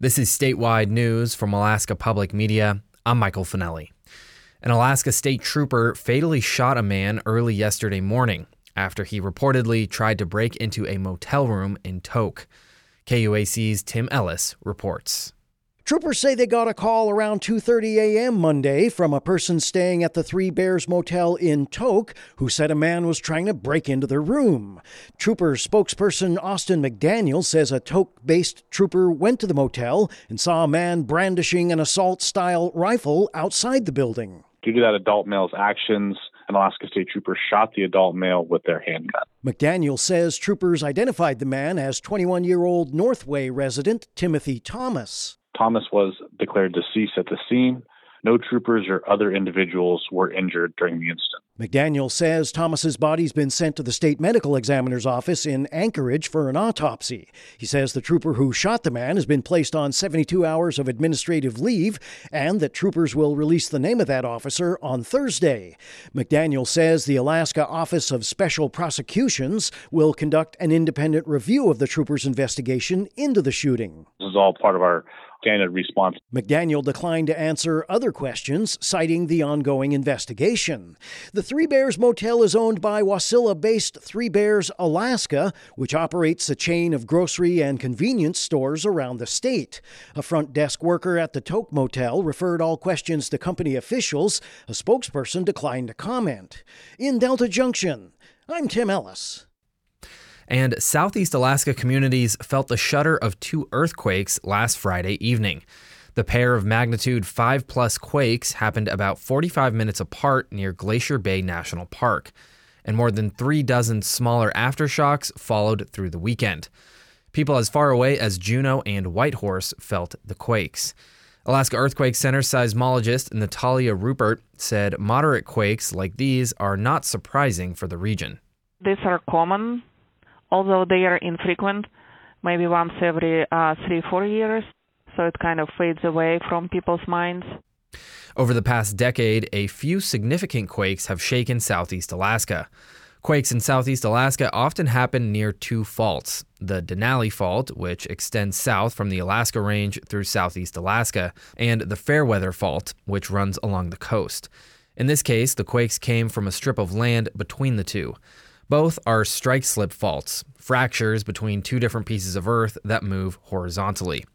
This is statewide news from Alaska Public Media. I'm Michael Finelli. An Alaska state trooper fatally shot a man early yesterday morning after he reportedly tried to break into a motel room in Tok. KUAC's Tim Ellis reports. Troopers say they got a call around 2:30 a.m. Monday from a person staying at the Three Bears Motel in Tok who said a man was trying to break into their room. Trooper spokesperson Austin McDaniel says a Tok-based trooper went to the motel and saw a man brandishing an assault-style rifle outside the building. Due to that adult male's actions, an Alaska State Trooper shot the adult male with their handgun. McDaniel says troopers identified the man as 21 year old Northway resident Timothy Thomas. Thomas was declared deceased at the scene. No troopers or other individuals were injured during the incident. McDaniel says Thomas's body's been sent to the state medical examiner's office in Anchorage for an autopsy. He says the trooper who shot the man has been placed on 72 hours of administrative leave and that troopers will release the name of that officer on Thursday. McDaniel says the Alaska Office of Special Prosecutions will conduct an independent review of the trooper's investigation into the shooting. This is all part of our standard response. McDaniel declined to answer other questions, citing the ongoing investigation. The Three Bears Motel is owned by Wasilla based Three Bears Alaska, which operates a chain of grocery and convenience stores around the state. A front desk worker at the Tok Motel referred all questions to company officials. A spokesperson declined to comment. In Delta Junction, I'm Tim Ellis and Southeast Alaska communities felt the shudder of two earthquakes last Friday evening. The pair of magnitude 5 plus quakes happened about 45 minutes apart near Glacier Bay National Park, and more than three dozen smaller aftershocks followed through the weekend. People as far away as Juneau and Whitehorse felt the quakes. Alaska Earthquake Center seismologist Natalia Ruppert said moderate quakes like these are not surprising for the region. These are common although they are infrequent, maybe once every uh, three, four years. So it kind of fades away from people's minds. Over the past decade, a few significant quakes have shaken southeast Alaska. Quakes in southeast Alaska often happen near two faults the Denali Fault, which extends south from the Alaska Range through southeast Alaska, and the Fairweather Fault, which runs along the coast. In this case, the quakes came from a strip of land between the two. Both are strike slip faults, fractures between two different pieces of earth that move horizontally.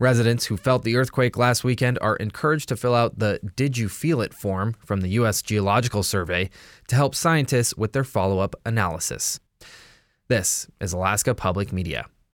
Residents who felt the earthquake last weekend are encouraged to fill out the Did You Feel It form from the U.S. Geological Survey to help scientists with their follow up analysis. This is Alaska Public Media.